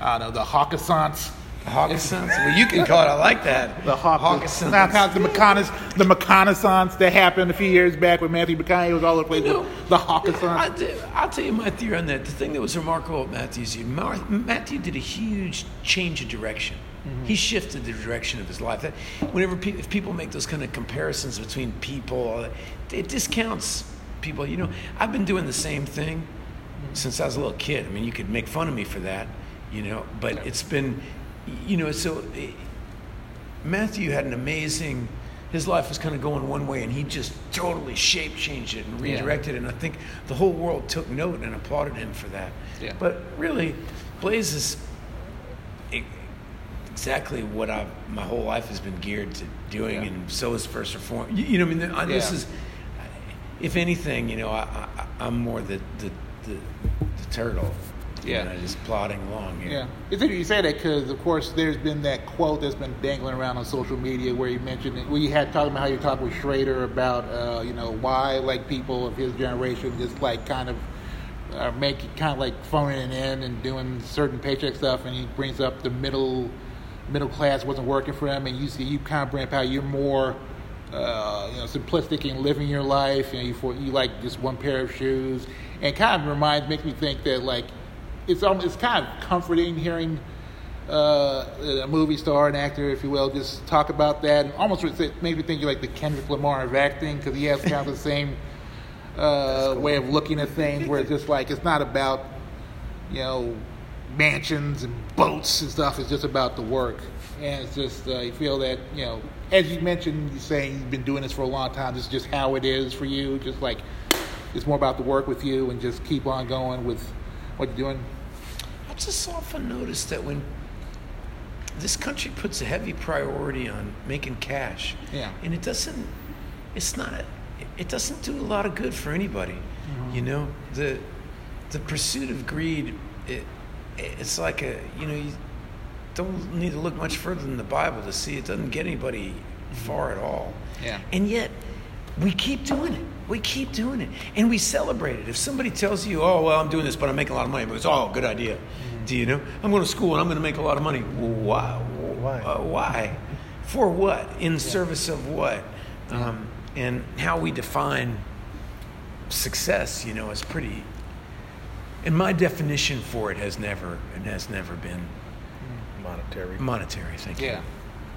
I don't know the Hawkessance. Hawkessance? Well, you can call it. I like that. The Hawk- Hawkessance. Now, kind of the McConaissance, the McConaissance that happened a few years back with Matthew McConaughey was all over the place. with the Hawkessance. I did, I'll tell you my theory on that. The thing that was remarkable Matthew's year, Mar- Matthew did a huge change of direction. Mm-hmm. He shifted the direction of his life. That, whenever pe- if people make those kind of comparisons between people, it discounts people. You know, I've been doing the same thing mm-hmm. since I was a little kid. I mean, you could make fun of me for that, you know, but it's been, you know, so eh, Matthew had an amazing. His life was kind of going one way, and he just totally shape changed it and Yeah. redirected it. And I think the whole world took note and applauded him for that. Yeah. But really, Blaze is exactly what I my whole life has been geared to doing, Yeah. and so is First Reform. You, you know, I mean, I, this Yeah. is, if anything, you know, I, I, I'm more the the, the, the turtle. Yeah. you know, just plodding along here. Yeah, it's interesting you say that because, of course, there's been that quote that's been dangling around on social media where you mentioned it, where you had talking about how you talked with Schrader about, uh, you know, why like people of his generation just like kind of are making kind of like phoning it in and doing certain paycheck stuff, and he brings up the middle middle class wasn't working for him, and you see you kind of bring up how you're more. Uh, you know, simplistic in living your life. You know, you, for, you like just one pair of shoes, and kind of reminds, makes me think that like it's it's kind of comforting hearing uh, a movie star, an actor, if you will, just talk about that. And almost it made me think you're like the Kendrick Lamar of acting because he has kind of the same uh, way of looking at things, where it's just like it's not about you know mansions and boats and stuff. It's just about the work, and it's just uh, you feel that you know, as you mentioned, you're saying you've been doing this for a long time. This is just how it is for you. Just like it's more about the work with you, and just keep on going with what you're doing. Just often notice that when this country puts a heavy priority on making cash, Yeah. and it doesn't, it's not, it doesn't do a lot of good for anybody. Mm-hmm. You know, the the pursuit of greed, it, it's like a, you know, you, don't need to look much further than the Bible to see it doesn't get anybody mm-hmm. far at all. Yeah. And yet, we keep doing it. We keep doing it, and we celebrate it. If somebody tells you, "Oh, well, I'm doing this, but I'm making a lot of money," but it's oh, good idea. Do you know? I'm going to school and I'm going to make a lot of money. Well, why? Why? Uh, why? For what? In service of what? Um, and how we define success, you know, is pretty. And my definition for it has never and has never been monetary. Monetary. Thank you. Yeah,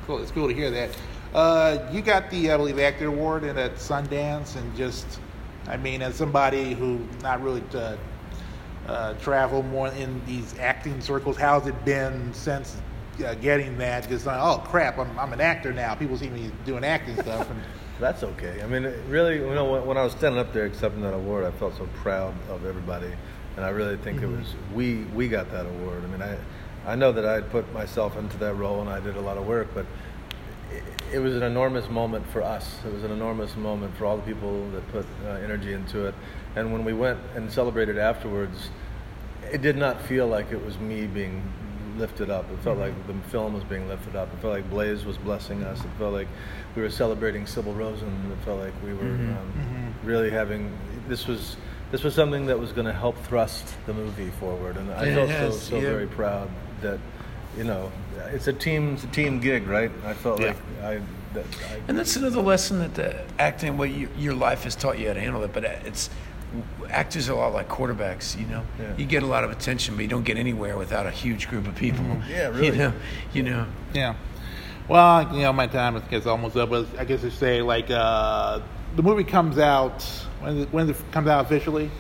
cool. It's cool to hear that. Uh, you got the, I believe, actor award at at Sundance, and just, I mean, as somebody who not really uh, uh, travel more in these acting circles, how's it been since uh, getting that? Just like, oh crap, I'm, I'm an actor now. People see me doing acting stuff, and That's okay. I mean, really, you know, when, when I was standing up there accepting that award, I felt so proud of everybody, and I really think Mhm. it was we we got that award. I mean, I I know that I had put myself into that role and I did a lot of work, but it, was an enormous moment for us. It was an enormous moment for all the people that put uh, energy into it. And when we went and celebrated afterwards, it did not feel like it was me being lifted up. It felt Mhm. like the film was being lifted up. It felt like Blaze was blessing us. It felt like we were celebrating Sybil Rosen. It felt like we were Mhm. um, really having this was this was something that was going to help thrust the movie forward. And I felt so, so yeah. very proud that you know it's a team it's a team gig, right? I felt Yeah. like I that I And that's another lesson that the acting, well, you, your life has taught you how to handle it. But it's actors are a lot like quarterbacks. You know, Yeah. you get a lot of attention, but you don't get anywhere without a huge group of people. Yeah, You really. know, you know. Yeah. Well, you know, my time I guess almost up. But I guess to say like uh, the movie comes out when it, when it comes out officially.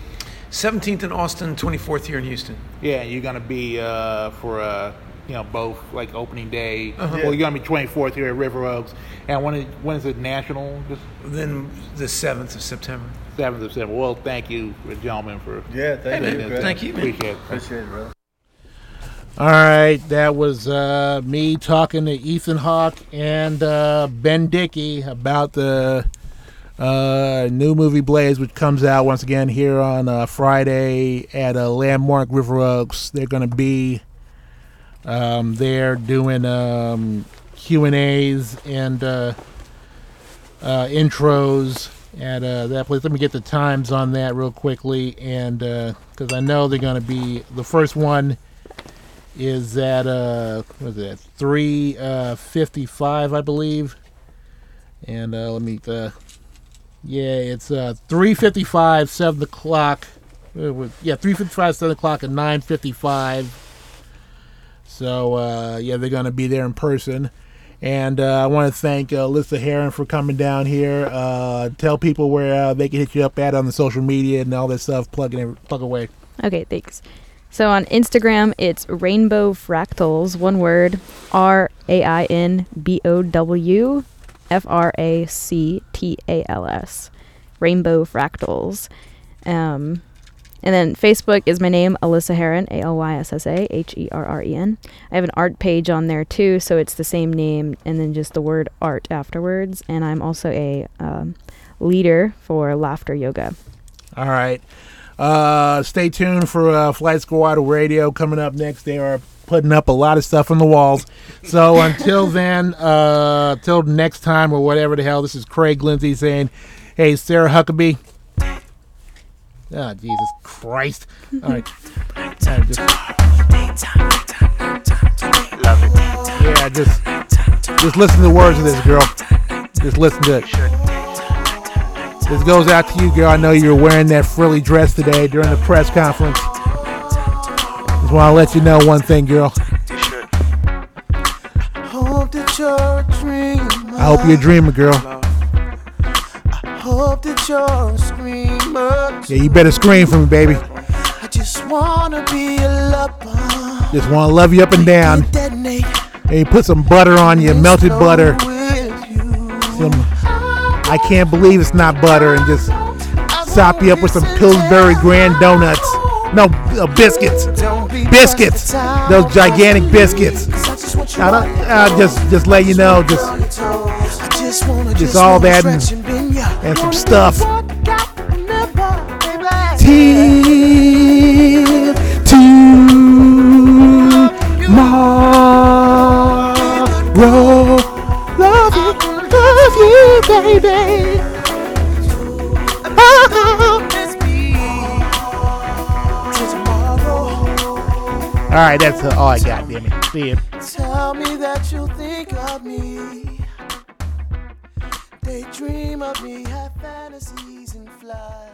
17th in Austin, 24th here in Houston. Yeah, you're gonna be uh, for uh, you know both like opening day. Uh-huh. Well, you're gonna be 24th here at River Oaks, and when it, when is it national? Just Then the 7th of September. 7th of September. Well, thank you, gentlemen, for Yeah, thank you. man. Thank you, man. Appreciate it. Appreciate it, brother. All right, that was uh, me talking to Ethan Hawke and uh, Ben Dickey about the uh, new movie Blaze, which comes out once again here on uh, Friday at uh, Landmark River Oaks. They're going to be um, there doing um, Q and A's and uh, uh, intros at uh, that place. Let me get the times on that real quickly, and because I know they're going to be the first one is at uh what is it three uh fifty five I believe. And uh let me uh yeah it's uh three fifty five seven o'clock. Uh, yeah three fifty five seven o'clock and nine fifty five so uh yeah they're gonna be there in person and uh, I want to thank uh, Alyssa Herren for coming down here. Uh, tell people where uh, they can hit you up at on the social media and all that stuff. Plug it, plug away. Okay, thanks. So on Instagram, it's Rainbow Fractals, one word, R A I N B O W F R A C T A L S. Rainbow Fractals. Um, and then Facebook is my name, Alyssa Herren, A L Y S S A H E R R E N. I have an art page on there too, so it's the same name and then just the word art afterwards. And I'm also a um, leader for laughter yoga. All right. Uh, stay tuned for uh, Flight Squad Radio coming up next. They are putting up a lot of stuff on the walls. So until then, uh, till next time or whatever the hell, this is Craig Lindsay saying, "Hey, Sarah Huckabee." Ah, Jesus Christ! All right. Right, just- Yeah, just just listen to the words of this girl. Just listen to it. This goes out to you, girl. I know you're wearing that frilly dress today during the press conference. Just want to let you know one thing, girl. Hope that you're a dreamer. I hope you're a dreamer, girl. Hope that you're a screamer. Yeah, you better scream for me, baby. I just wanna be a lover. Just want to love you up and down. And you put some butter on you, melted butter. Some, I can't believe it's not butter, and just sop you up with some Pillsbury Grand Donuts. No, uh, biscuits. Biscuits. Those gigantic biscuits. I don't, I'll just, just let you know, just, just all that and, and some stuff. Till tomorrow. Love you, love you, baby. All right, that's all I got, damn. See ya. Tell me that you think of me. Daydream of me, have fantasies and fly.